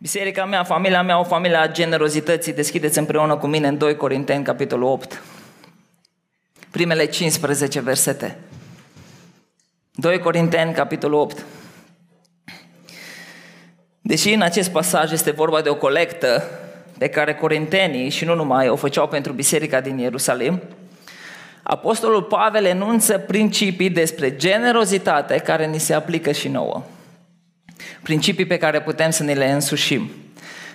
Biserica mea, familia mea, o familie a generozității, deschideți împreună cu mine în 2 Corinteni, capitolul 8. Primele 15 versete. 2 Corinteni, capitolul 8. Deși în acest pasaj este vorba de o colectă pe care corintenii și nu numai o făceau pentru biserica din Ierusalim, Apostolul Pavel enunță principii despre generozitate care ni se aplică și nouă. Principii pe care putem să ne le însușim.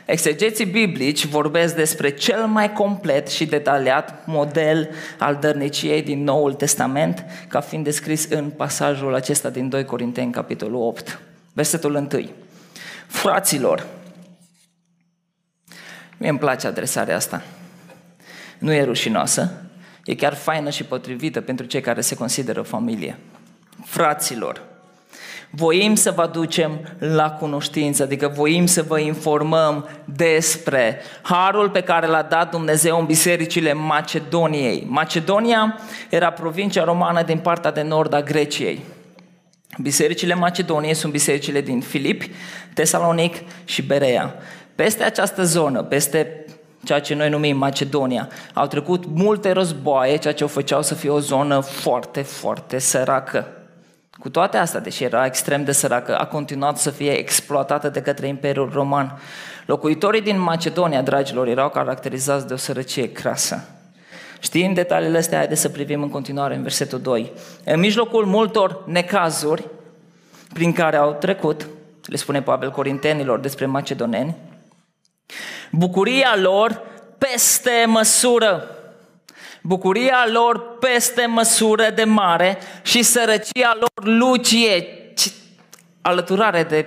Exegeții biblici vorbesc despre cel mai complet și detaliat model al dărniciei din Noul Testament, ca fiind descris în pasajul acesta din 2 Corinteni, capitolul 8, versetul 1. Fraților, mie îmi place adresarea asta. Nu e rușinoasă, e chiar faină și potrivită pentru cei care se consideră familie. Fraților, voim să vă aducem la cunoștință, adică voim să vă informăm despre harul pe care l-a dat Dumnezeu în bisericile Macedoniei. Macedonia era provincia romană din partea de nord a Greciei. Bisericile Macedoniei sunt bisericile din Filip, Tesalonic și Berea. Peste această zonă, peste ceea ce noi numim Macedonia, au trecut multe războaie, ceea ce o făceau să fie o zonă foarte, foarte săracă. Cu toate astea, deși era extrem de săracă, a continuat să fie exploatată de către Imperiul Roman. Locuitorii din Macedonia, dragilor, erau caracterizați de o sărăcie crasă. Știind detaliile astea, haideți să privim în continuare în versetul 2. În mijlocul multor necazuri prin care au trecut, le spune Pavel Corintenilor despre macedoneni, bucuria lor peste măsură, bucuria lor peste măsură de mare și sărăcia lor lucie, alăturare de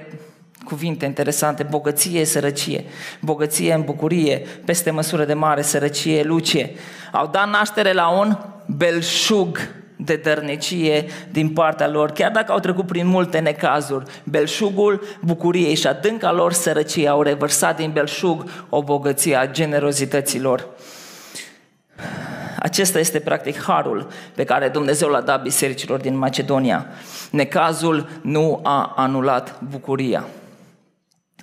cuvinte interesante, bogăție, sărăcie, bogăție în bucurie, peste măsură de mare, sărăcie, lucie. Au dat naștere la un belșug de dărnicie din partea lor, chiar dacă au trecut prin multe necazuri. Belșugul bucuriei și adânca lor sărăcie au revărsat din belșug o bogăție a generozităților. Acesta este practic harul pe care Dumnezeu l-a dat bisericilor din Macedonia. Necazul nu a anulat bucuria.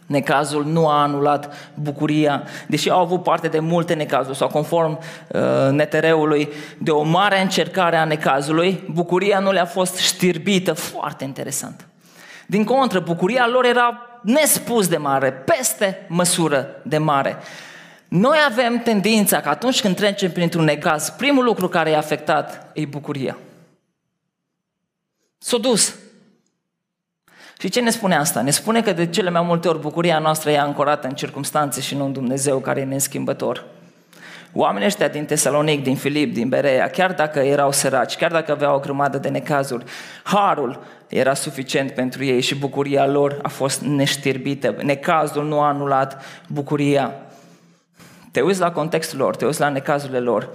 Necazul nu a anulat bucuria, deși au avut parte de multe necazuri sau conform uh, netereului de o mare încercare a necazului, bucuria nu le-a fost știrbită, foarte interesant. Din contră, bucuria lor era nespus de mare, peste măsură de mare. Noi avem tendința că atunci când trecem printr-un necaz, primul lucru care e afectat e bucuria. S-a dus, și ce ne spune asta? Ne spune că de cele mai multe ori bucuria noastră e ancorată în circunstanțe și nu în Dumnezeu care e neschimbător. Oamenii ăștia din Tesalonic, din Filip, din Berea, chiar dacă erau săraci, chiar dacă aveau o grămadă de necazuri, harul era suficient pentru ei și bucuria lor a fost neștirbită. Necazul nu a anulat bucuria. Te uiți la contextul lor, te uiți la necazurile lor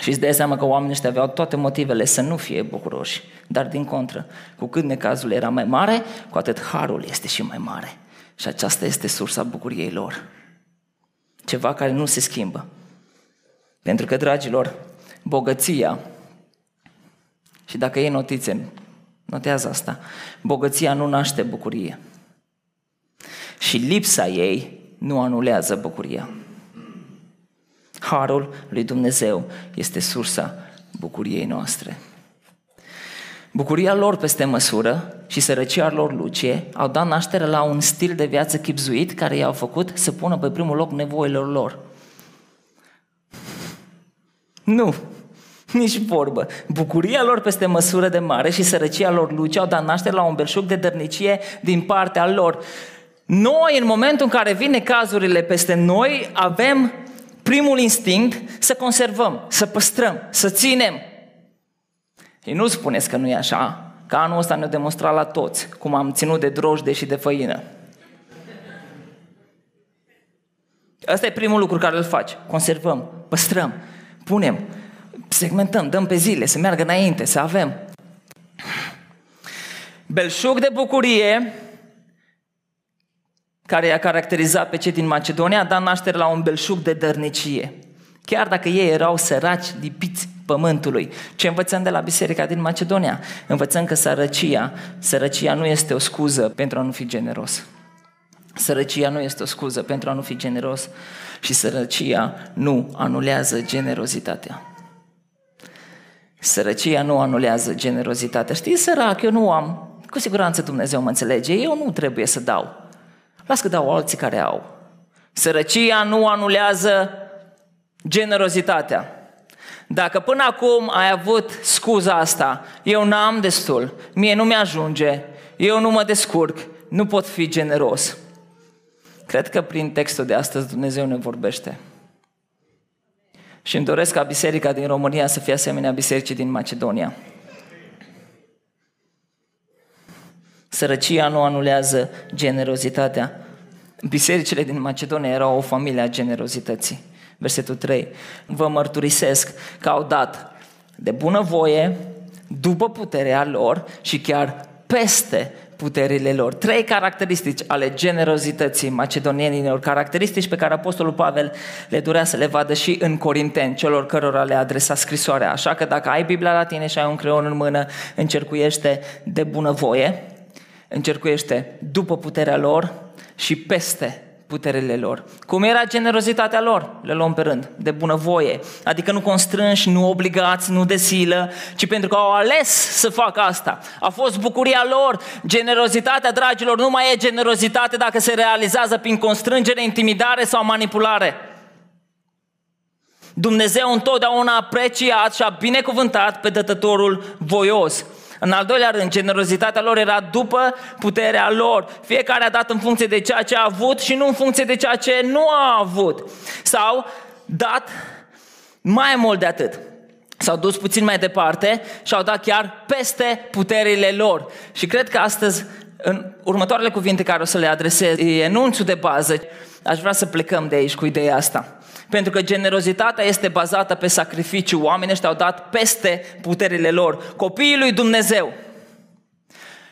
și îți dai seama că oamenii ăștia aveau toate motivele să nu fie bucuroși, dar din contră, cu cât necazul era mai mare, cu atât harul este și mai mare. Și aceasta este sursa bucuriei lor. Ceva care nu se schimbă. Pentru că, dragilor, bogăția, și dacă e notițe, notează asta, bogăția nu naște bucurie. Și lipsa ei nu anulează bucuria. Harul lui Dumnezeu este sursa bucuriei noastre. Bucuria lor peste măsură și sărăcia lor lucie au dat naștere la un stil de viață chipzuit care i-au făcut să pună pe primul loc nevoile lor. Nu, nici vorbă. Bucuria lor peste măsură de mare și sărăcia lor luce au dat naștere la un belșug de dărnicie din partea lor. Noi, în momentul în care vine cazurile peste noi, avem primul instinct să conservăm, să păstrăm, să ținem. Și nu spuneți că nu e așa, că anul ăsta ne-a demonstrat la toți cum am ținut de drojde și de făină. Asta e primul lucru care îl faci. Conservăm, păstrăm, punem, segmentăm, dăm pe zile, să meargă înainte, să avem. Belșug de bucurie care i-a caracterizat pe cei din Macedonia, a dat naștere la un belșug de dărnicie. Chiar dacă ei erau săraci, lipiți pământului. Ce învățăm de la biserica din Macedonia? Învățăm că sărăcia, sărăcia nu este o scuză pentru a nu fi generos. Sărăcia nu este o scuză pentru a nu fi generos și sărăcia nu anulează generozitatea. Sărăcia nu anulează generozitatea. Știi, sărac, eu nu am. Cu siguranță Dumnezeu mă înțelege. Eu nu trebuie să dau. Las că dau alții care au. Sărăcia nu anulează generozitatea. Dacă până acum ai avut scuza asta, eu n-am destul, mie nu mi-ajunge, eu nu mă descurc, nu pot fi generos. Cred că prin textul de astăzi Dumnezeu ne vorbește. Și îmi doresc ca biserica din România să fie asemenea bisericii din Macedonia. Sărăcia nu anulează generozitatea. Bisericile din Macedonia erau o familie a generozității. Versetul 3. Vă mărturisesc că au dat de bunăvoie, după puterea lor și chiar peste puterile lor. Trei caracteristici ale generozității macedonienilor, caracteristici pe care Apostolul Pavel le durea să le vadă și în Corinteni, celor cărora le adresa scrisoarea. Așa că dacă ai Biblia la tine și ai un creion în mână, încercuiește de bunăvoie, încercuiește după puterea lor și peste puterile lor. Cum era generozitatea lor? Le luăm pe rând, de bunăvoie. Adică nu constrânși, nu obligați, nu de silă, ci pentru că au ales să facă asta. A fost bucuria lor. Generozitatea, dragilor, nu mai e generozitate dacă se realizează prin constrângere, intimidare sau manipulare. Dumnezeu întotdeauna a apreciat și a binecuvântat pe dătătorul voios. În al doilea rând, generozitatea lor era după puterea lor. Fiecare a dat în funcție de ceea ce a avut și nu în funcție de ceea ce nu a avut. Sau dat mai mult de atât. S-au dus puțin mai departe și au dat chiar peste puterile lor. Și cred că astăzi, în următoarele cuvinte care o să le adresez, e enunțul de bază. Aș vrea să plecăm de aici cu ideea asta. Pentru că generozitatea este bazată pe sacrificiu. Oamenii ăștia au dat peste puterile lor. Copiii lui Dumnezeu.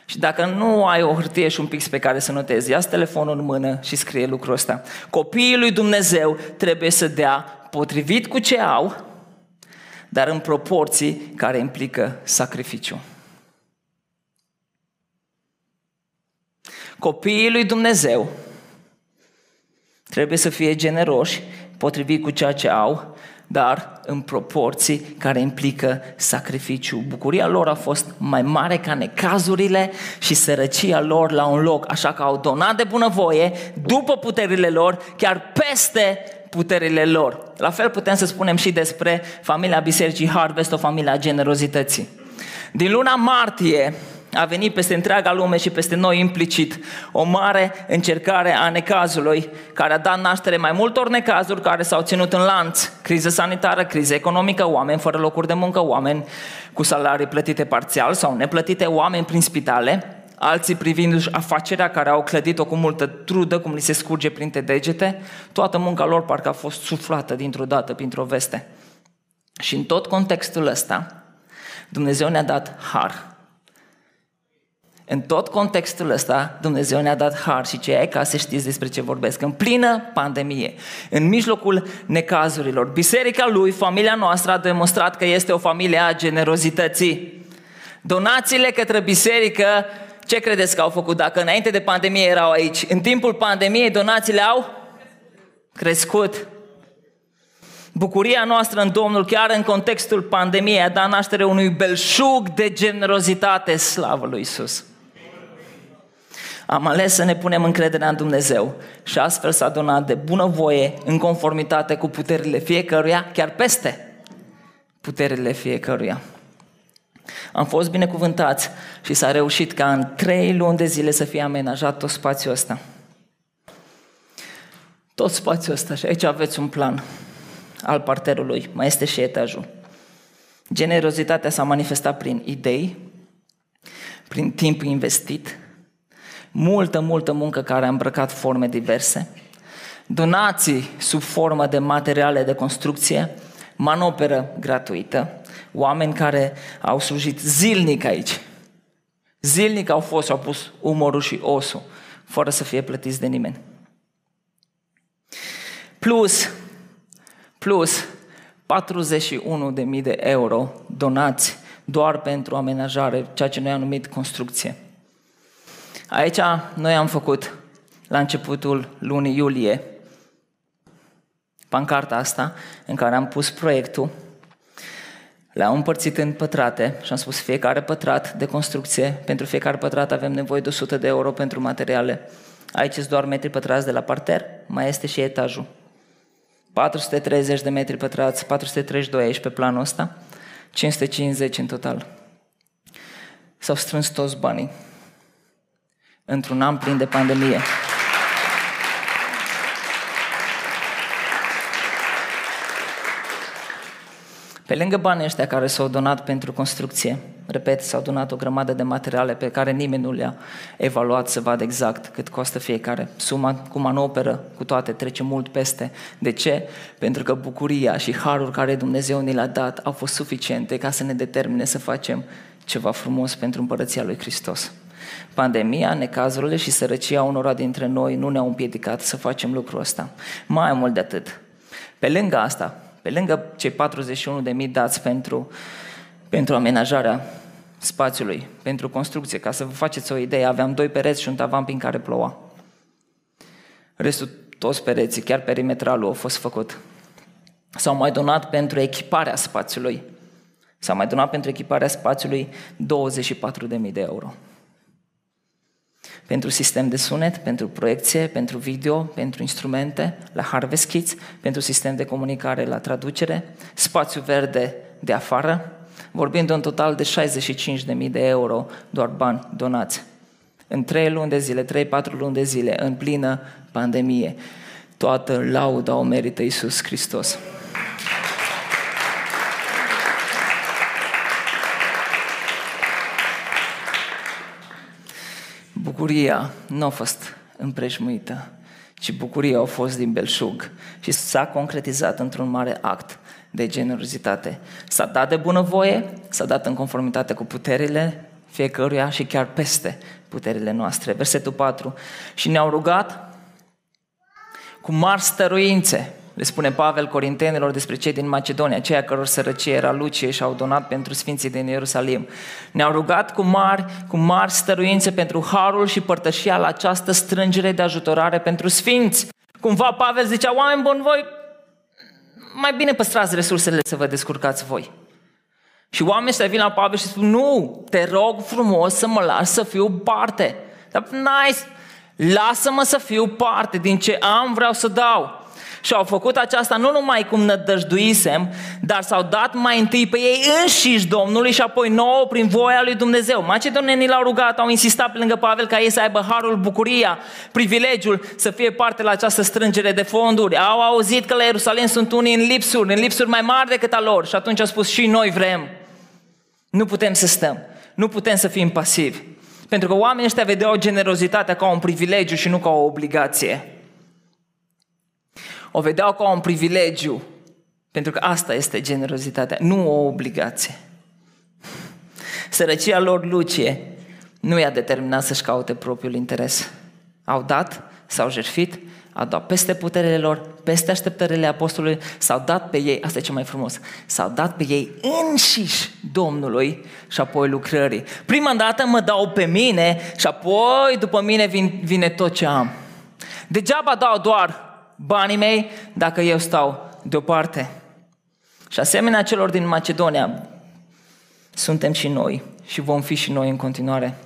Și dacă nu ai o hârtie și un pix pe care să notezi, ia telefonul în mână și scrie lucrul ăsta. Copiii lui Dumnezeu trebuie să dea potrivit cu ce au, dar în proporții care implică sacrificiu. Copiii lui Dumnezeu trebuie să fie generoși potrivit cu ceea ce au, dar în proporții care implică sacrificiu. Bucuria lor a fost mai mare ca necazurile și sărăcia lor la un loc, așa că au donat de bunăvoie, după puterile lor, chiar peste puterile lor. La fel putem să spunem și despre familia Bisericii Harvest, o familie a generozității. Din luna martie a venit peste întreaga lume și peste noi implicit o mare încercare a necazului care a dat naștere mai multor necazuri care s-au ținut în lanț. Criză sanitară, criză economică, oameni fără locuri de muncă, oameni cu salarii plătite parțial sau neplătite, oameni prin spitale, alții privindu-și afacerea care au clădit-o cu multă trudă, cum li se scurge printre degete, toată munca lor parcă a fost suflată dintr-o dată, printr-o veste. Și în tot contextul ăsta, Dumnezeu ne-a dat har în tot contextul ăsta, Dumnezeu ne-a dat har și cei ai ca să știți despre ce vorbesc. În plină pandemie, în mijlocul necazurilor, biserica lui, familia noastră a demonstrat că este o familie a generozității. Donațiile către biserică, ce credeți că au făcut? Dacă înainte de pandemie erau aici, în timpul pandemiei donațiile au crescut. Bucuria noastră în Domnul, chiar în contextul pandemiei, a dat naștere unui belșug de generozitate, slavă lui Isus. Am ales să ne punem încrederea în Dumnezeu și astfel s-a donat de bunăvoie în conformitate cu puterile fiecăruia, chiar peste puterile fiecăruia. Am fost binecuvântați și s-a reușit ca în trei luni de zile să fie amenajat tot spațiul ăsta. Tot spațiul ăsta și aici aveți un plan al parterului, mai este și etajul. Generozitatea s-a manifestat prin idei, prin timp investit, multă, multă muncă care a îmbrăcat forme diverse, donații sub formă de materiale de construcție, manoperă gratuită, oameni care au slujit zilnic aici. Zilnic au fost și au pus umorul și osul, fără să fie plătiți de nimeni. Plus, plus 41.000 de euro donați doar pentru amenajare, ceea ce noi am numit construcție. Aici noi am făcut la începutul lunii iulie pancarta asta în care am pus proiectul, le-am împărțit în pătrate și am spus fiecare pătrat de construcție, pentru fiecare pătrat avem nevoie de 100 de euro pentru materiale. Aici sunt doar metri pătrați de la parter, mai este și etajul. 430 de metri pătrați, 432 aici pe planul ăsta, 550 în total. S-au strâns toți banii într-un an plin de pandemie. Pe lângă banii ăștia care s-au donat pentru construcție, repet, s-au donat o grămadă de materiale pe care nimeni nu le-a evaluat să vadă exact cât costă fiecare. Suma cu manoperă, cu toate, trece mult peste. De ce? Pentru că bucuria și harul care Dumnezeu ne l-a dat au fost suficiente ca să ne determine să facem ceva frumos pentru împărăția lui Hristos. Pandemia, necazurile și sărăcia unora dintre noi nu ne-au împiedicat să facem lucrul ăsta. Mai mult de atât. Pe lângă asta, pe lângă cei 41.000 dați pentru, pentru amenajarea spațiului, pentru construcție, ca să vă faceți o idee, aveam doi pereți și un tavan prin care ploua. Restul, toți pereții, chiar perimetralul, au fost făcut. S-au mai donat pentru echiparea spațiului. S-au mai donat pentru echiparea spațiului 24.000 de euro pentru sistem de sunet, pentru proiecție, pentru video, pentru instrumente, la Harvest Kids, pentru sistem de comunicare la traducere, spațiu verde de afară, vorbind de un total de 65.000 de euro doar bani donați. În 3 luni de zile, 3-4 luni de zile, în plină pandemie. Toată lauda o merită Iisus Hristos. Bucuria nu a fost împrejmuită, ci bucuria a fost din belșug și s-a concretizat într-un mare act de generozitate. S-a dat de bunăvoie, s-a dat în conformitate cu puterile fiecăruia și chiar peste puterile noastre. Versetul 4. Și ne-au rugat cu mari stăruințe le spune Pavel Corintenilor despre cei din Macedonia, ceea căror sărăcie era lucie și au donat pentru sfinții din Ierusalim. Ne-au rugat cu mari, cu mari stăruințe pentru harul și părtășia la această strângere de ajutorare pentru sfinți. Cumva Pavel zicea, oameni buni, voi mai bine păstrați resursele să vă descurcați voi. Și oamenii ăștia vin la Pavel și spun, nu, te rog frumos să mă lași să fiu parte. Dar, nice, lasă-mă să fiu parte din ce am, vreau să dau. Și au făcut aceasta nu numai cum nădăjduisem, dar s-au dat mai întâi pe ei înșiși Domnului și apoi nouă prin voia lui Dumnezeu. Macedonenii l-au rugat, au insistat pe lângă Pavel ca ei să aibă harul, bucuria, privilegiul să fie parte la această strângere de fonduri. Au auzit că la Ierusalim sunt unii în lipsuri, în lipsuri mai mari decât a lor și atunci au spus și noi vrem. Nu putem să stăm, nu putem să fim pasivi. Pentru că oamenii ăștia vedeau generozitatea ca un privilegiu și nu ca o obligație o vedeau ca un privilegiu, pentru că asta este generozitatea, nu o obligație. Sărăcia lor lucie nu i-a determinat să-și caute propriul interes. Au dat, s-au jertfit, au dat peste puterile lor, peste așteptările apostolului, s-au dat pe ei, asta e ce mai frumos, s-au dat pe ei înșiși Domnului și apoi lucrării. Prima dată mă dau pe mine și apoi după mine vine, vine tot ce am. Degeaba dau doar banii mei dacă eu stau deoparte. Și asemenea celor din Macedonia, suntem și noi și vom fi și noi în continuare.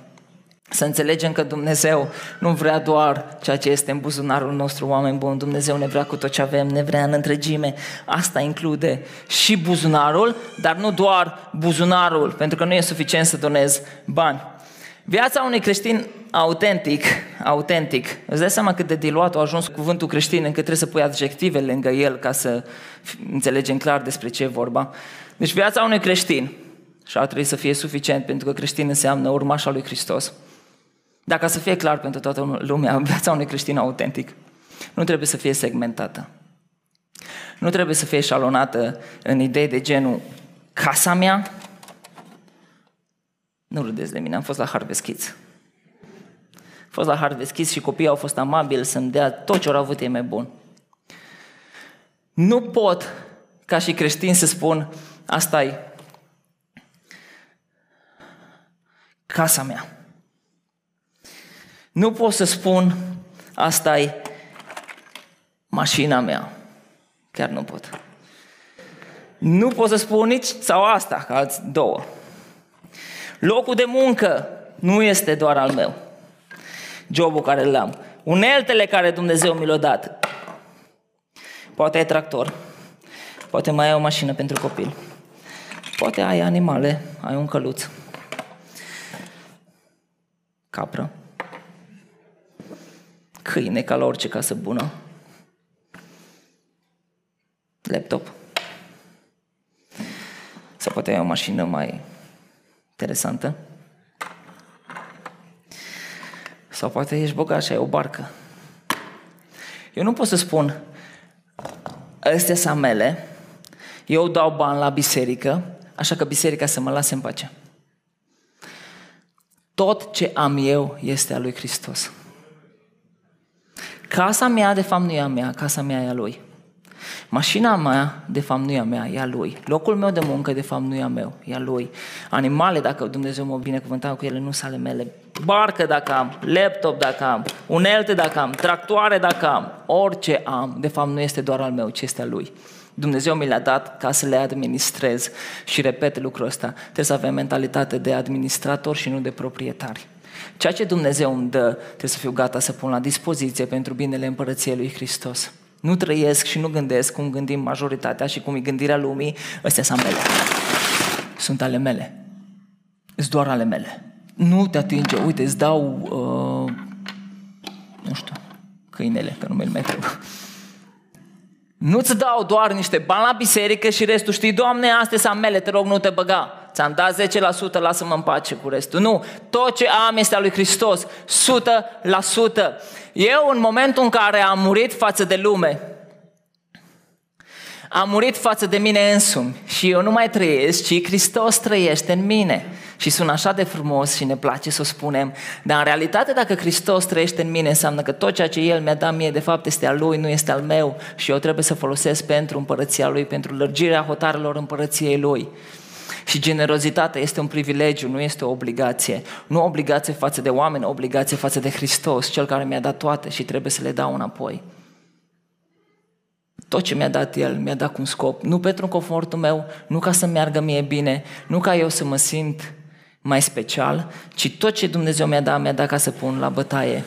Să înțelegem că Dumnezeu nu vrea doar ceea ce este în buzunarul nostru, oameni buni. Dumnezeu ne vrea cu tot ce avem, ne vrea în întregime. Asta include și buzunarul, dar nu doar buzunarul, pentru că nu e suficient să donezi bani. Viața unui creștin autentic, autentic, îți dai seama cât de diluat a ajuns cuvântul creștin încât trebuie să pui adjective lângă el ca să înțelegem clar despre ce e vorba. Deci viața unui creștin, și ar trebui să fie suficient pentru că creștin înseamnă urmașa lui Hristos. Dacă să fie clar pentru toată lumea, viața unui creștin autentic nu trebuie să fie segmentată. Nu trebuie să fie eșalonată în idei de genul casa mea, nu râdeți de mine, am fost la Harvest Kids. Am fost la Harvest Kids și copiii au fost amabili să-mi dea tot ce au avut ei mai bun. Nu pot, ca și creștin, să spun, asta e casa mea. Nu pot să spun, asta e mașina mea. Chiar nu pot. Nu pot să spun nici sau asta, ca alți două. Locul de muncă nu este doar al meu. Jobul care l-am. Uneltele care Dumnezeu mi l-a dat. Poate ai tractor. Poate mai ai o mașină pentru copil. Poate ai animale, ai un căluț. Capră. Câine ca la orice casă bună. Laptop. Sau poate ai o mașină mai interesantă. Sau poate ești bogat și ai o barcă. Eu nu pot să spun, astea sunt mele, eu dau bani la biserică, așa că biserica să mă lase în pace. Tot ce am eu este a lui Hristos. Casa mea, de fapt, nu e a mea, casa mea e a lui. Mașina mea, de fapt, nu e a mea, e a lui. Locul meu de muncă, de fapt, nu e a meu, e a lui. Animale, dacă Dumnezeu mă binecuvântat cu ele, nu sunt ale mele. Barcă dacă am, laptop dacă am, unelte dacă am, tractoare dacă am, orice am, de fapt, nu este doar al meu, ci este al lui. Dumnezeu mi le-a dat ca să le administrez și repet lucrul ăsta. Trebuie să avem mentalitate de administrator și nu de proprietari. Ceea ce Dumnezeu îmi dă, trebuie să fiu gata să pun la dispoziție pentru binele împărăției lui Hristos. Nu trăiesc și nu gândesc cum gândim majoritatea și cum e gândirea lumii, astea sunt mele. Sunt ale mele. Sunt doar ale mele. Nu te atinge, uite, îți dau, uh, nu știu, câinele, că nu mi mai trebuie. Nu-ți dau doar niște bani la biserică și restul știi, Doamne, astea sunt mele, te rog, nu te băga. Ți-am dat 10%, lasă-mă în pace cu restul. Nu, tot ce am este al lui Hristos, 100%. Eu, în momentul în care am murit față de lume, am murit față de mine însumi și eu nu mai trăiesc, ci Hristos trăiește în mine. Și sună așa de frumos și ne place să o spunem, dar în realitate dacă Hristos trăiește în mine, înseamnă că tot ceea ce El mi-a dat mie, de fapt, este al Lui, nu este al meu și eu trebuie să folosesc pentru împărăția Lui, pentru lărgirea hotarelor împărăției Lui. Și generozitatea este un privilegiu, nu este o obligație. Nu o obligație față de oameni, o obligație față de Hristos, Cel care mi-a dat toate și trebuie să le dau înapoi. Tot ce mi-a dat El, mi-a dat cu un scop. Nu pentru confortul meu, nu ca să meargă mie bine, nu ca eu să mă simt mai special, ci tot ce Dumnezeu mi-a dat, mi-a dat ca să pun la bătaie.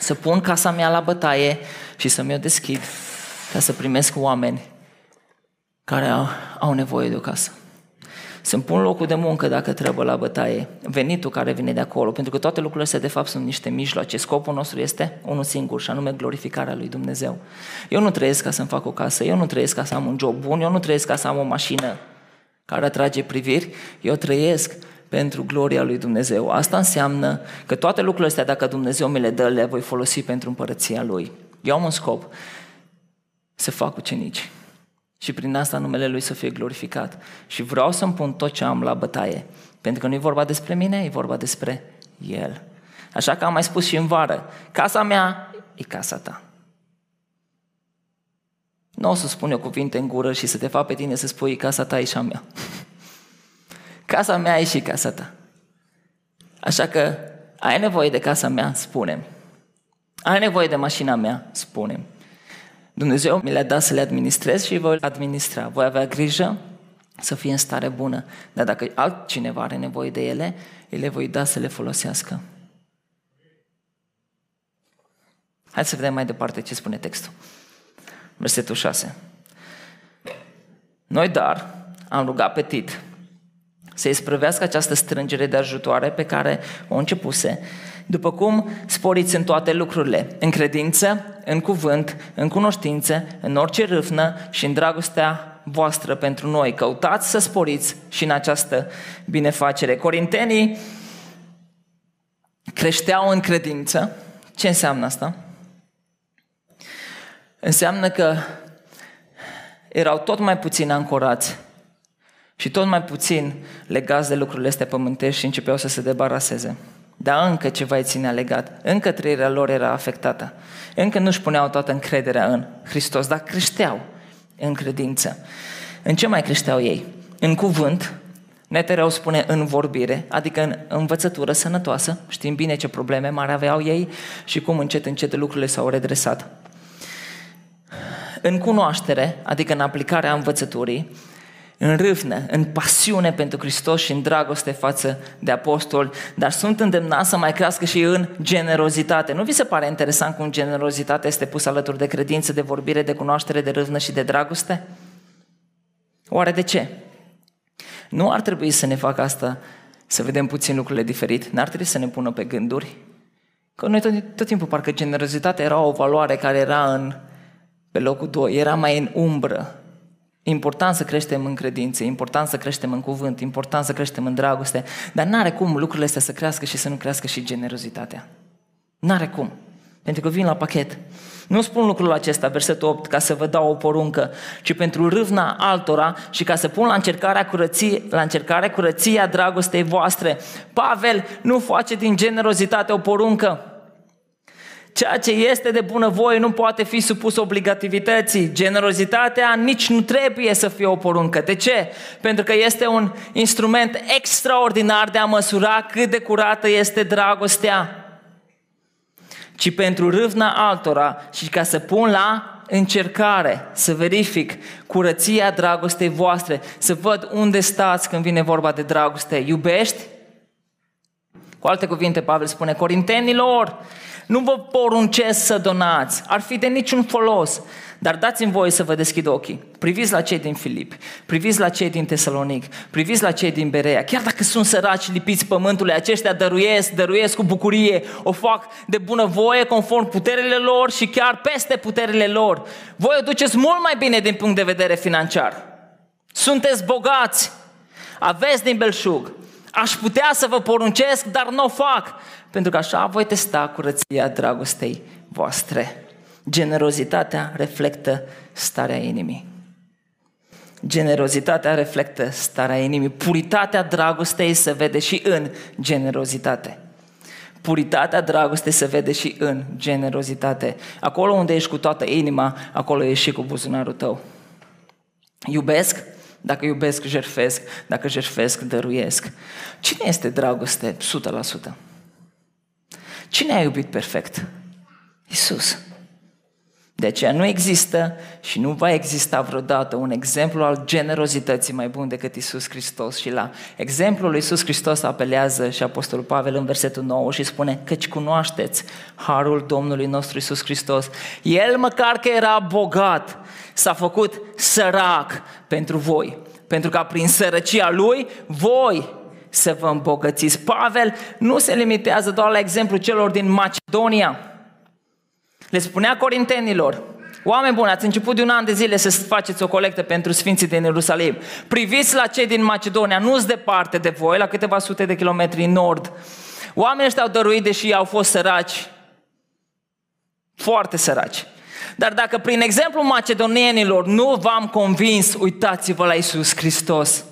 Să pun casa mea la bătaie și să mi-o deschid ca să primesc oameni care au, au nevoie de o casă. Să-mi pun locul de muncă dacă trebuie la bătaie, venitul care vine de acolo, pentru că toate lucrurile astea de fapt sunt niște mijloace. Scopul nostru este unul singur și anume glorificarea lui Dumnezeu. Eu nu trăiesc ca să-mi fac o casă, eu nu trăiesc ca să am un job bun, eu nu trăiesc ca să am o mașină care atrage priviri, eu trăiesc pentru gloria lui Dumnezeu. Asta înseamnă că toate lucrurile astea, dacă Dumnezeu mi le dă, le voi folosi pentru împărăția Lui. Eu am un scop, să fac ucenici. Și prin asta numele Lui să fie glorificat. Și vreau să-mi pun tot ce am la bătaie. Pentru că nu e vorba despre mine, e vorba despre El. Așa că am mai spus și în vară, casa mea e casa ta. Nu o să spun eu cuvinte în gură și să te fac pe tine să spui casa ta e și a mea. Casa mea e și casa ta. Așa că ai nevoie de casa mea, spunem. Ai nevoie de mașina mea, spunem. Dumnezeu mi le-a dat să le administrez și voi administra. Voi avea grijă să fie în stare bună. Dar dacă altcineva are nevoie de ele, îi le voi da să le folosească. Hai să vedem mai departe ce spune textul. Versetul 6. Noi dar am rugat pe Tit să isprăvească această strângere de ajutoare pe care o începuse, după cum sporiți în toate lucrurile, în credință, în cuvânt, în cunoștință, în orice râvnă și în dragostea voastră pentru noi. Căutați să sporiți și în această binefacere. Corintenii creșteau în credință. Ce înseamnă asta? Înseamnă că erau tot mai puțin ancorați și tot mai puțin legați de lucrurile astea pământești și începeau să se debaraseze. Dar încă ceva îi ținea legat, încă trăirea lor era afectată, încă nu-și puneau toată încrederea în Hristos, dar creșteau în credință. În ce mai creșteau ei? În cuvânt, Netereu spune în vorbire, adică în învățătură sănătoasă, știm bine ce probleme mari aveau ei și cum încet încet lucrurile s-au redresat. În cunoaștere, adică în aplicarea învățăturii, în râvnă, în pasiune pentru Hristos și în dragoste față de apostoli, dar sunt îndemnați să mai crească și în generozitate. Nu vi se pare interesant cum generozitatea este pusă alături de credință, de vorbire, de cunoaștere, de râvnă și de dragoste? Oare de ce? Nu ar trebui să ne facă asta să vedem puțin lucrurile diferit, n-ar trebui să ne pună pe gânduri. Că noi tot, tot timpul parcă generozitatea era o valoare care era în, pe locul 2, era mai în umbră, Important să creștem în credință, important să creștem în cuvânt, important să creștem în dragoste, dar n-are cum lucrurile astea să crească și să nu crească și generozitatea. N-are cum. Pentru că vin la pachet. Nu spun lucrul acesta, versetul 8, ca să vă dau o poruncă, ci pentru râvna altora și ca să pun la încercarea curăție, la încercarea curăția dragostei voastre. Pavel nu face din generozitate o poruncă, Ceea ce este de bunăvoie nu poate fi supus obligativității. Generozitatea nici nu trebuie să fie o poruncă. De ce? Pentru că este un instrument extraordinar de a măsura cât de curată este dragostea. Ci pentru râvna altora și ca să pun la încercare, să verific curăția dragostei voastre, să văd unde stați când vine vorba de dragoste. Iubești? Cu alte cuvinte, Pavel spune, Corintenilor, nu vă poruncesc să donați, ar fi de niciun folos. Dar dați-mi voie să vă deschid ochii. Priviți la cei din Filip, priviți la cei din Tesalonic, priviți la cei din Berea. Chiar dacă sunt săraci lipiți pământului, aceștia dăruiesc, dăruiesc cu bucurie, o fac de bună voie, conform puterile lor și chiar peste puterile lor. Voi o duceți mult mai bine din punct de vedere financiar. Sunteți bogați, aveți din belșug. Aș putea să vă poruncesc, dar nu o fac pentru că așa voi testa curăția dragostei voastre. Generozitatea reflectă starea inimii. Generozitatea reflectă starea inimii. Puritatea dragostei se vede și în generozitate. Puritatea dragostei se vede și în generozitate. Acolo unde ești cu toată inima, acolo ești și cu buzunarul tău. Iubesc, dacă iubesc, jerfesc, dacă jerfesc, dăruiesc. Cine este dragoste 100%? Cine a iubit perfect? Isus. De aceea nu există și nu va exista vreodată un exemplu al generozității mai bun decât Isus Hristos. Și la exemplul lui Isus Hristos apelează și Apostolul Pavel în versetul 9 și spune căci cunoașteți harul Domnului nostru Isus Hristos. El măcar că era bogat, s-a făcut sărac pentru voi. Pentru ca prin sărăcia lui, voi să vă îmbogățiți. Pavel nu se limitează doar la exemplu celor din Macedonia. Le spunea corintenilor, Oameni buni, ați început de un an de zile să faceți o colectă pentru Sfinții din Ierusalim. Priviți la cei din Macedonia, nu-s departe de voi, la câteva sute de kilometri în nord. Oamenii ăștia au dăruit, deși au fost săraci, foarte săraci. Dar dacă prin exemplu macedonienilor nu v-am convins, uitați-vă la Isus Hristos.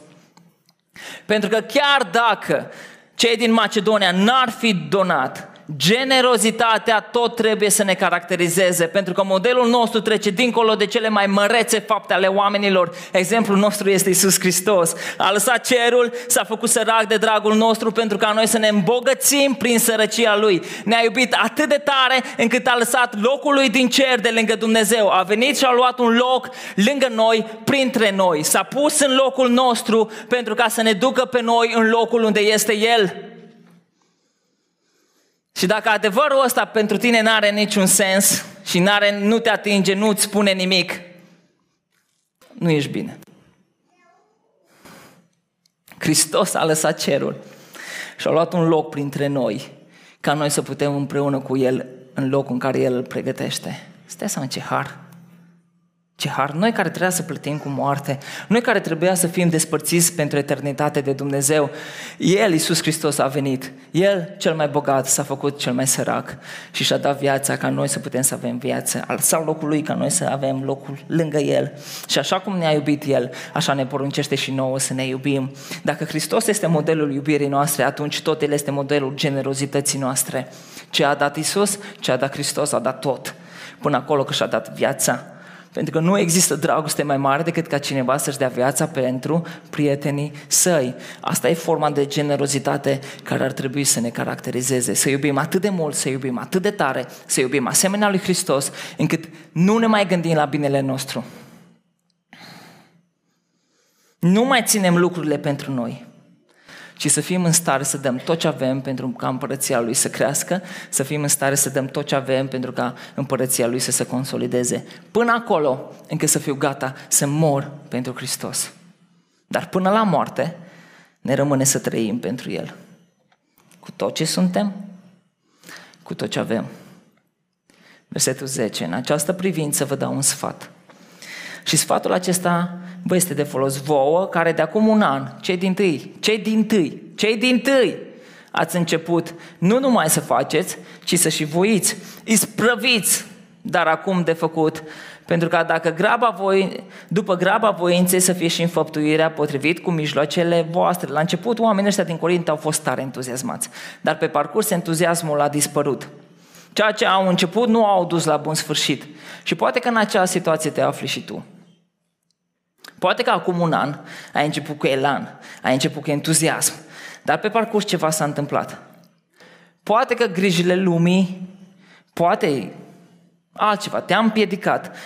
Pentru că chiar dacă cei din Macedonia n-ar fi donat, generozitatea tot trebuie să ne caracterizeze, pentru că modelul nostru trece dincolo de cele mai mărețe fapte ale oamenilor. Exemplul nostru este Isus Hristos. A lăsat cerul, s-a făcut sărac de dragul nostru pentru ca noi să ne îmbogățim prin sărăcia Lui. Ne-a iubit atât de tare încât a lăsat locul Lui din cer de lângă Dumnezeu. A venit și a luat un loc lângă noi, printre noi. S-a pus în locul nostru pentru ca să ne ducă pe noi în locul unde este El. Și dacă adevărul ăsta pentru tine nu are niciun sens și n-are, nu te atinge, nu îți spune nimic, nu ești bine. Hristos a lăsat cerul și a luat un loc printre noi ca noi să putem împreună cu El în locul în care El îl pregătește. Stai să ce har! Ce har! Noi care trebuia să plătim cu moarte, noi care trebuia să fim despărțiți pentru eternitate de Dumnezeu, El, Iisus Hristos, a venit. El, cel mai bogat, s-a făcut cel mai sărac și și-a dat viața ca noi să putem să avem viață. A lăsat locul Lui ca noi să avem locul lângă El. Și așa cum ne-a iubit El, așa ne poruncește și nouă să ne iubim. Dacă Hristos este modelul iubirii noastre, atunci tot El este modelul generozității noastre. Ce a dat Iisus, ce a dat Hristos, a dat tot. Până acolo că și-a dat viața Pentru că nu există dragoste mai mare decât ca cineva să-și dea viața pentru prietenii săi. Asta e forma de generozitate care ar trebui să ne caracterizeze. Să iubim atât de mult, să iubim atât de tare, să iubim asemenea lui Hristos, încât nu ne mai gândim la binele nostru. Nu mai ținem lucrurile pentru noi, ci să fim în stare să dăm tot ce avem pentru ca împărăția Lui să crească, să fim în stare să dăm tot ce avem pentru ca împărăția Lui să se consolideze. Până acolo, încă să fiu gata să mor pentru Hristos. Dar până la moarte, ne rămâne să trăim pentru El. Cu tot ce suntem, cu tot ce avem. Versetul 10. În această privință vă dau un sfat. Și sfatul acesta vă este de folos vouă, care de acum un an, cei din tâi, cei din tâi, cei din tâi, ați început nu numai să faceți, ci să și voiți, isprăviți, dar acum de făcut, pentru că dacă graba voi, după graba voinței să fie și înfăptuirea potrivit cu mijloacele voastre. La început oamenii ăștia din Corint au fost tare entuziasmați, dar pe parcurs entuziasmul a dispărut. Ceea ce au început nu au dus la bun sfârșit. Și poate că în acea situație te afli și tu. Poate că acum un an ai început cu elan, ai început cu entuziasm, dar pe parcurs ceva s-a întâmplat. Poate că grijile lumii, poate altceva, te-a împiedicat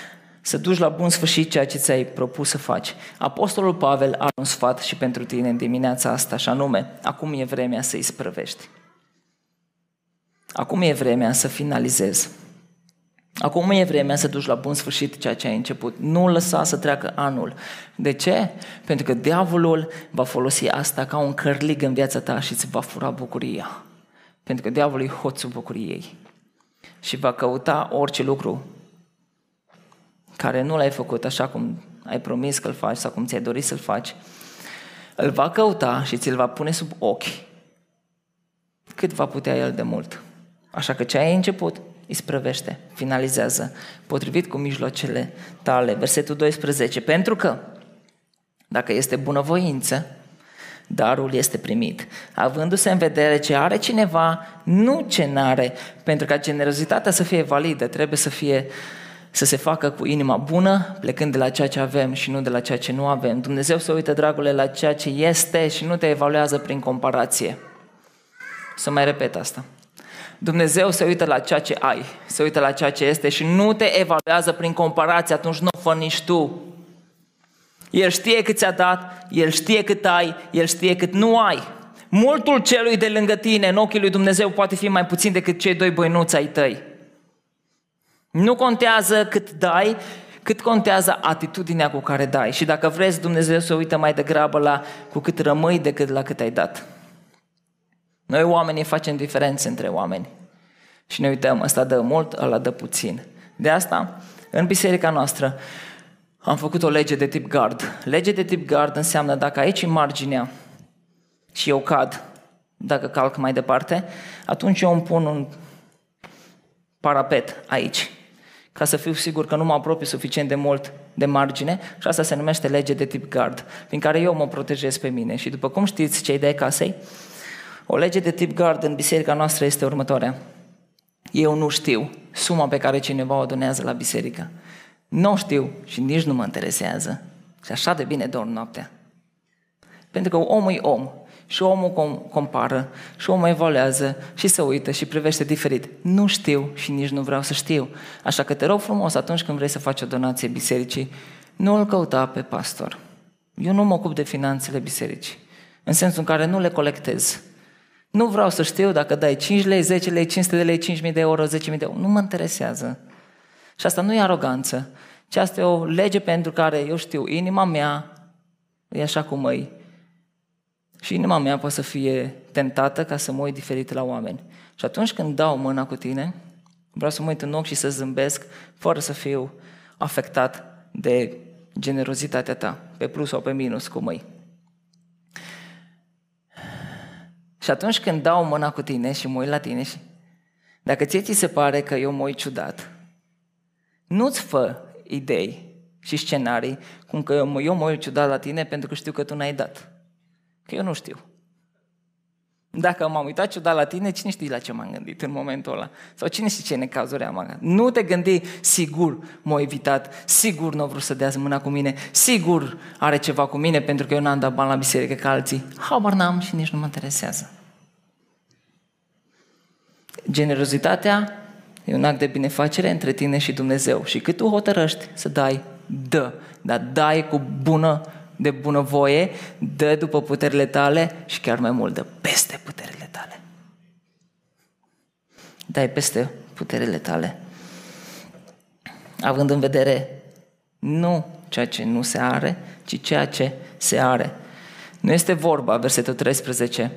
să duci la bun sfârșit ceea ce ți-ai propus să faci. Apostolul Pavel are un sfat și pentru tine în dimineața asta, și anume, acum e vremea să-i sprăvești. Acum e vremea să finalizezi. Acum e vremea să duci la bun sfârșit ceea ce ai început. Nu lăsa să treacă anul. De ce? Pentru că diavolul va folosi asta ca un cărlig în viața ta și îți va fura bucuria. Pentru că diavolul e hoțul bucuriei. Și va căuta orice lucru care nu l-ai făcut așa cum ai promis că-l faci sau cum ți-ai dorit să-l faci. Îl va căuta și ți-l va pune sub ochi cât va putea el de mult. Așa că ce ai început, îi sprăvește, finalizează, potrivit cu mijloacele tale. Versetul 12. Pentru că, dacă este bunăvoință, darul este primit, avându-se în vedere ce are cineva, nu ce n-are. Pentru ca generozitatea să fie validă, trebuie să fie să se facă cu inima bună, plecând de la ceea ce avem și nu de la ceea ce nu avem. Dumnezeu se uită, dragule, la ceea ce este și nu te evaluează prin comparație. Să mai repet asta. Dumnezeu se uită la ceea ce ai, se uită la ceea ce este și nu te evaluează prin comparație, atunci nu o fă nici tu. El știe cât ți-a dat, El știe cât ai, El știe cât nu ai. Multul celui de lângă tine, în ochii lui Dumnezeu, poate fi mai puțin decât cei doi băinuți ai tăi. Nu contează cât dai, cât contează atitudinea cu care dai. Și dacă vreți, Dumnezeu să uită mai degrabă la cu cât rămâi decât la cât ai dat. Noi oamenii facem diferențe între oameni. Și ne uităm, ăsta dă mult, ăla dă puțin. De asta, în biserica noastră, am făcut o lege de tip gard. Lege de tip gard înseamnă dacă aici în marginea și eu cad, dacă calc mai departe, atunci eu îmi pun un parapet aici, ca să fiu sigur că nu mă apropii suficient de mult de margine și asta se numește lege de tip gard, prin care eu mă protejez pe mine. Și după cum știți, cei de casei, o lege de tip gard în biserica noastră este următoarea. Eu nu știu suma pe care cineva o donează la biserică. Nu știu și nici nu mă interesează. Și așa de bine dorm noaptea. Pentru că omul e om și omul com- compară și omul evaluează și se uită și privește diferit. Nu știu și nici nu vreau să știu. Așa că te rog frumos, atunci când vrei să faci o donație bisericii, nu îl căuta pe pastor. Eu nu mă ocup de finanțele bisericii, în sensul în care nu le colectez. Nu vreau să știu dacă dai 5 lei, 10 lei, 500 de lei, 5.000 de euro, 10.000 de euro. Nu mă interesează. Și asta nu e aroganță, ci asta e o lege pentru care eu știu, inima mea e așa cum e. Și inima mea poate să fie tentată ca să mă uit diferit la oameni. Și atunci când dau mâna cu tine, vreau să mă uit în ochi și să zâmbesc, fără să fiu afectat de generozitatea ta, pe plus sau pe minus, cum e. Și atunci când dau mâna cu tine și mă uit la tine și dacă ție ți se pare că eu mă uit ciudat, nu-ți fă idei și scenarii cum că eu mă, eu mă uit ciudat la tine pentru că știu că tu n-ai dat. Că eu nu știu. Dacă m-am uitat ciudat la tine, cine știe la ce m-am gândit în momentul ăla? Sau cine știe ce necazuri am avut? Nu te gândi, sigur m-a evitat, sigur nu a vrut să dea mâna cu mine, sigur are ceva cu mine pentru că eu n-am dat bani la biserică ca alții. Habar n-am și nici nu mă interesează. Generozitatea e un act de binefacere între tine și Dumnezeu și cât tu hotărăști să dai, dă, dar dai cu bună de bunăvoie, dă după puterile tale și chiar mai mult, dă peste puterile tale. Dai peste puterile tale. Având în vedere nu ceea ce nu se are, ci ceea ce se are. Nu este vorba, versetul 13,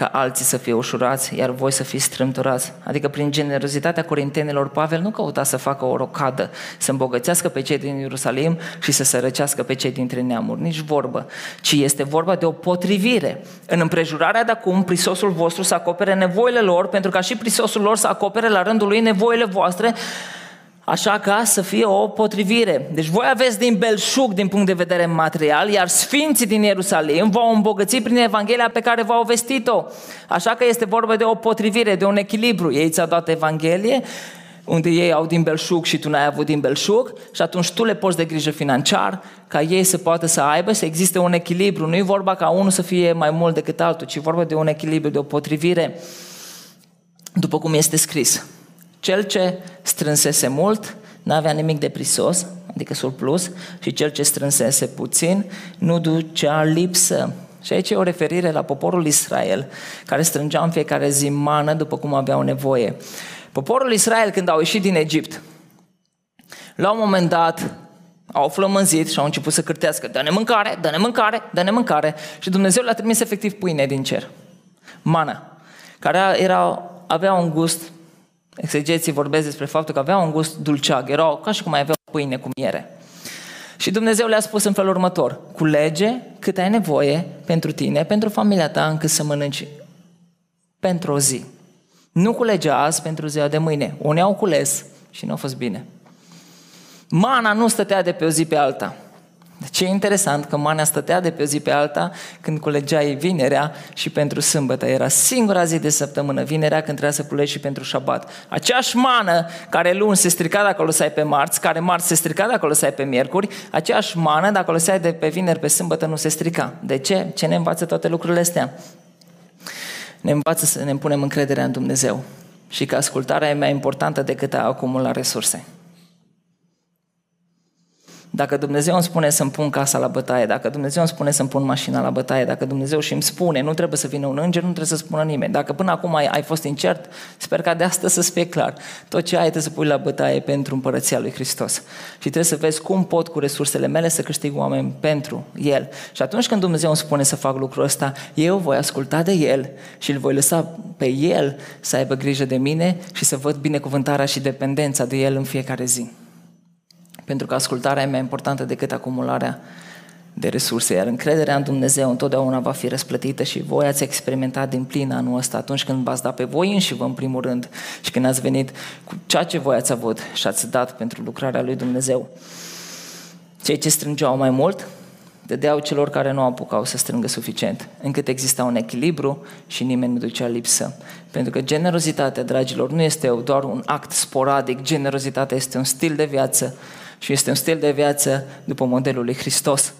ca alții să fie ușurați, iar voi să fiți strâmturați. Adică prin generozitatea corintenilor, Pavel nu căuta să facă o rocadă, să îmbogățească pe cei din Ierusalim și să sărăcească pe cei dintre neamuri. Nici vorbă, ci este vorba de o potrivire. În împrejurarea de acum, prisosul vostru să acopere nevoile lor, pentru ca și prisosul lor să acopere la rândul lui nevoile voastre, Așa ca să fie o potrivire. Deci voi aveți din belșug din punct de vedere material, iar sfinții din Ierusalim v-au îmbogăți prin Evanghelia pe care v-au vestit-o. Așa că este vorba de o potrivire, de un echilibru. Ei ți-au dat Evanghelie, unde ei au din belșug și tu n-ai avut din belșug și atunci tu le poți de grijă financiar ca ei să poată să aibă, să existe un echilibru. Nu e vorba ca unul să fie mai mult decât altul, ci e vorba de un echilibru, de o potrivire, după cum este scris. Cel ce strânsese mult n-avea nimic de prisos, adică surplus, și cel ce strânsese puțin nu ducea lipsă. Și aici e o referire la poporul Israel, care strângea în fiecare zi mană după cum aveau nevoie. Poporul Israel, când au ieșit din Egipt, la un moment dat au flămânzit și au început să cârtească, dă-ne mâncare, dă-ne mâncare, dă-ne mâncare. Și Dumnezeu le-a trimis efectiv pâine din cer, mană, care era, avea un gust Exegeții vorbesc despre faptul că aveau un gust dulceag, erau ca și cum mai aveau pâine cu miere. Și Dumnezeu le-a spus în felul următor, culege cât ai nevoie pentru tine, pentru familia ta, încât să mănânci pentru o zi. Nu culege azi pentru ziua de mâine. Unii au cules și nu a fost bine. Mana nu stătea de pe o zi pe alta. Deci e interesant că manea stătea de pe o zi pe alta când culegeai vinerea și pentru sâmbătă. Era singura zi de săptămână, vinerea când trebuia să culegi și pentru șabat. Aceeași mană care luni se strica dacă o lăsai pe marți, care marți se strica dacă o lăsai pe miercuri, aceeași mană dacă o lăsai de pe vineri pe sâmbătă nu se strica. De ce? Ce ne învață toate lucrurile astea? Ne învață să ne punem încrederea în Dumnezeu și că ascultarea e mai importantă decât a acumula resurse. Dacă Dumnezeu îmi spune să-mi pun casa la bătaie, dacă Dumnezeu îmi spune să-mi pun mașina la bătaie, dacă Dumnezeu și îmi spune, nu trebuie să vină un înger, nu trebuie să spună nimeni. Dacă până acum ai, ai fost incert, sper ca de astăzi să-ți fie clar. Tot ce ai trebuie să pui la bătaie pentru împărăția lui Hristos. Și trebuie să vezi cum pot cu resursele mele să câștig oameni pentru El. Și atunci când Dumnezeu îmi spune să fac lucrul ăsta, eu voi asculta de El și îl voi lăsa pe El să aibă grijă de mine și să văd binecuvântarea și dependența de El în fiecare zi pentru că ascultarea e mai importantă decât acumularea de resurse, iar încrederea în Dumnezeu întotdeauna va fi răsplătită și voi ați experimentat din plin anul ăsta atunci când v-ați dat pe voi înși vă în primul rând și când ați venit cu ceea ce voi ați avut și ați dat pentru lucrarea lui Dumnezeu. Cei ce strângeau mai mult, dădeau celor care nu apucau să strângă suficient, încât exista un echilibru și nimeni nu ducea lipsă. Pentru că generozitatea, dragilor, nu este doar un act sporadic, generozitatea este un stil de viață și este un stil de viață după modelul lui Hristos.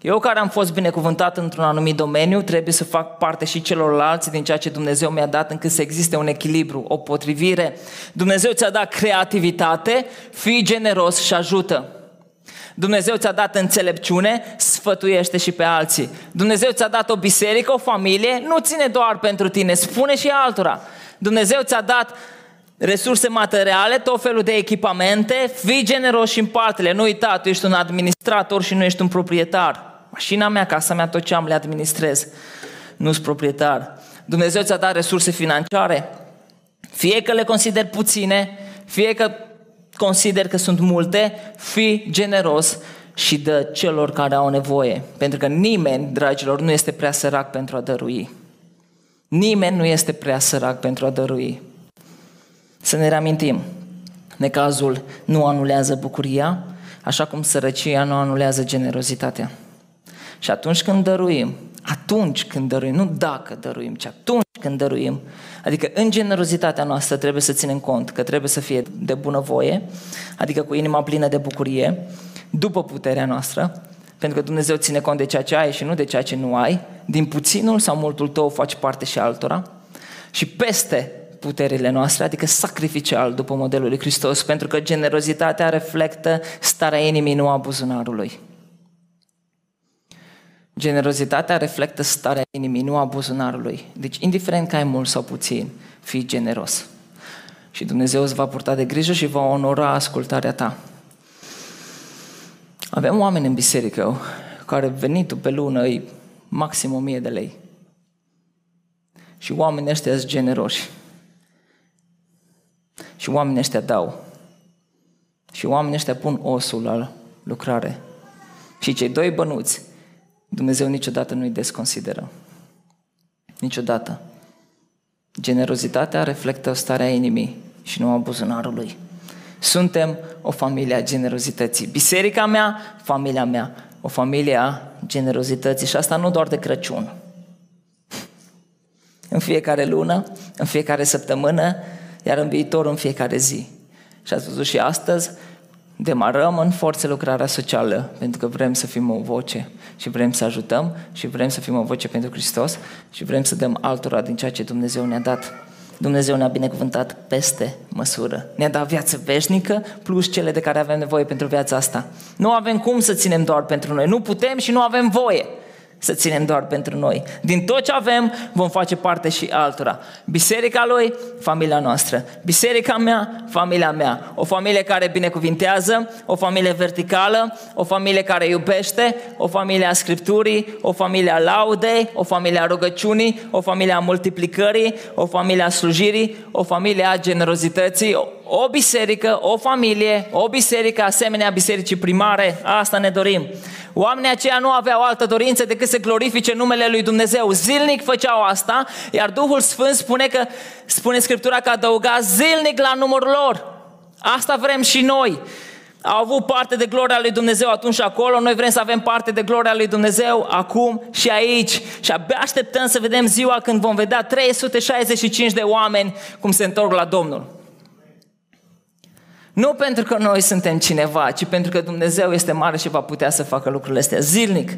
Eu care am fost binecuvântat într-un anumit domeniu, trebuie să fac parte și celorlalți din ceea ce Dumnezeu mi-a dat încât să existe un echilibru, o potrivire. Dumnezeu ți-a dat creativitate, fii generos și ajută. Dumnezeu ți-a dat înțelepciune, sfătuiește și pe alții. Dumnezeu ți-a dat o biserică, o familie, nu ține doar pentru tine, spune și altora. Dumnezeu ți-a dat resurse materiale, tot felul de echipamente, fii generos și împarte-le. Nu uita, tu ești un administrator și nu ești un proprietar. Mașina mea, casa mea, tot ce am le administrez. Nu sunt proprietar. Dumnezeu ți-a dat resurse financiare, fie că le consider puține, fie că consider că sunt multe, fii generos și dă celor care au nevoie. Pentru că nimeni, dragilor, nu este prea sărac pentru a dărui. Nimeni nu este prea sărac pentru a dărui. Să ne reamintim, necazul nu anulează bucuria, așa cum sărăcia nu anulează generozitatea. Și atunci când dăruim, atunci când dăruim, nu dacă dăruim, ci atunci când dăruim. Adică în generozitatea noastră trebuie să ținem cont că trebuie să fie de bunăvoie, adică cu inima plină de bucurie, după puterea noastră, pentru că Dumnezeu ține cont de ceea ce ai și nu de ceea ce nu ai, din puținul sau multul tău faci parte și altora, și peste puterile noastre, adică sacrificial după modelul lui Hristos, pentru că generozitatea reflectă starea inimii, nu a buzunarului. Generozitatea reflectă starea inimii, nu a buzunarului. Deci, indiferent că ai mult sau puțin, fii generos. Și Dumnezeu îți va purta de grijă și va onora ascultarea ta. Avem oameni în biserică care venitul pe lună e maxim 1000 de lei. Și oamenii ăștia sunt generoși. Și oamenii ăștia dau. Și oamenii ăștia pun osul la lucrare. Și cei doi bănuți, Dumnezeu niciodată nu-i desconsideră. Niciodată. Generozitatea reflectă starea inimii și nu a buzunarului. Suntem o familie a generozității. Biserica mea, familia mea, o familie a generozității și asta nu doar de Crăciun. În fiecare lună, în fiecare săptămână, iar în viitor în fiecare zi. Și ați văzut și astăzi, demarăm în forță lucrarea socială, pentru că vrem să fim o voce și vrem să ajutăm și vrem să fim o voce pentru Hristos și vrem să dăm altora din ceea ce Dumnezeu ne-a dat. Dumnezeu ne-a binecuvântat peste măsură. Ne-a dat viață veșnică plus cele de care avem nevoie pentru viața asta. Nu avem cum să ținem doar pentru noi. Nu putem și nu avem voie să ținem doar pentru noi. Din tot ce avem, vom face parte și altora. Biserica lui, familia noastră. Biserica mea, familia mea. O familie care binecuvintează, o familie verticală, o familie care iubește, o familie a Scripturii, o familie a laudei, o familie a rugăciunii, o familie a multiplicării, o familie a slujirii, o familie a generozității, o biserică, o familie, o biserică asemenea bisericii primare, asta ne dorim. Oamenii aceia nu aveau altă dorință decât să glorifice numele lui Dumnezeu. Zilnic făceau asta, iar Duhul Sfânt spune că spune Scriptura că adăuga zilnic la numărul lor. Asta vrem și noi. Au avut parte de gloria lui Dumnezeu atunci și acolo, noi vrem să avem parte de gloria lui Dumnezeu acum și aici. Și abia așteptăm să vedem ziua când vom vedea 365 de oameni cum se întorc la Domnul. Nu pentru că noi suntem cineva, ci pentru că Dumnezeu este mare și va putea să facă lucrurile astea zilnic.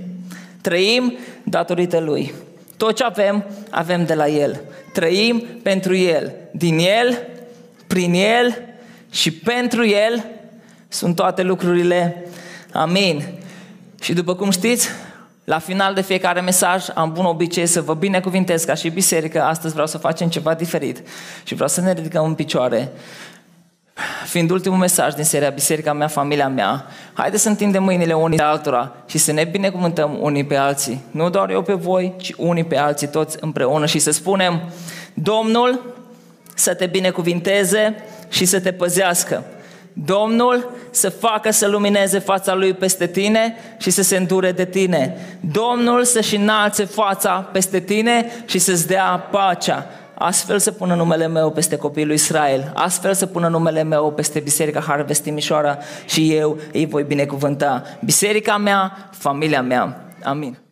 Trăim datorită Lui. Tot ce avem, avem de la El. Trăim pentru El. Din El, prin El și pentru El sunt toate lucrurile. Amin. Și după cum știți, la final de fiecare mesaj am bun obicei să vă binecuvintez ca și biserică. Astăzi vreau să facem ceva diferit și vreau să ne ridicăm în picioare fiind ultimul mesaj din seria Biserica mea, familia mea, haideți să întindem mâinile unii de altora și să ne binecuvântăm unii pe alții. Nu doar eu pe voi, ci unii pe alții, toți împreună și să spunem, Domnul să te binecuvinteze și să te păzească. Domnul să facă să lumineze fața Lui peste tine și să se îndure de tine. Domnul să-și înalțe fața peste tine și să-ți dea pacea astfel să pună numele meu peste copiii lui Israel, astfel să pună numele meu peste Biserica Harvest Timișoara și eu îi voi binecuvânta. Biserica mea, familia mea. Amin.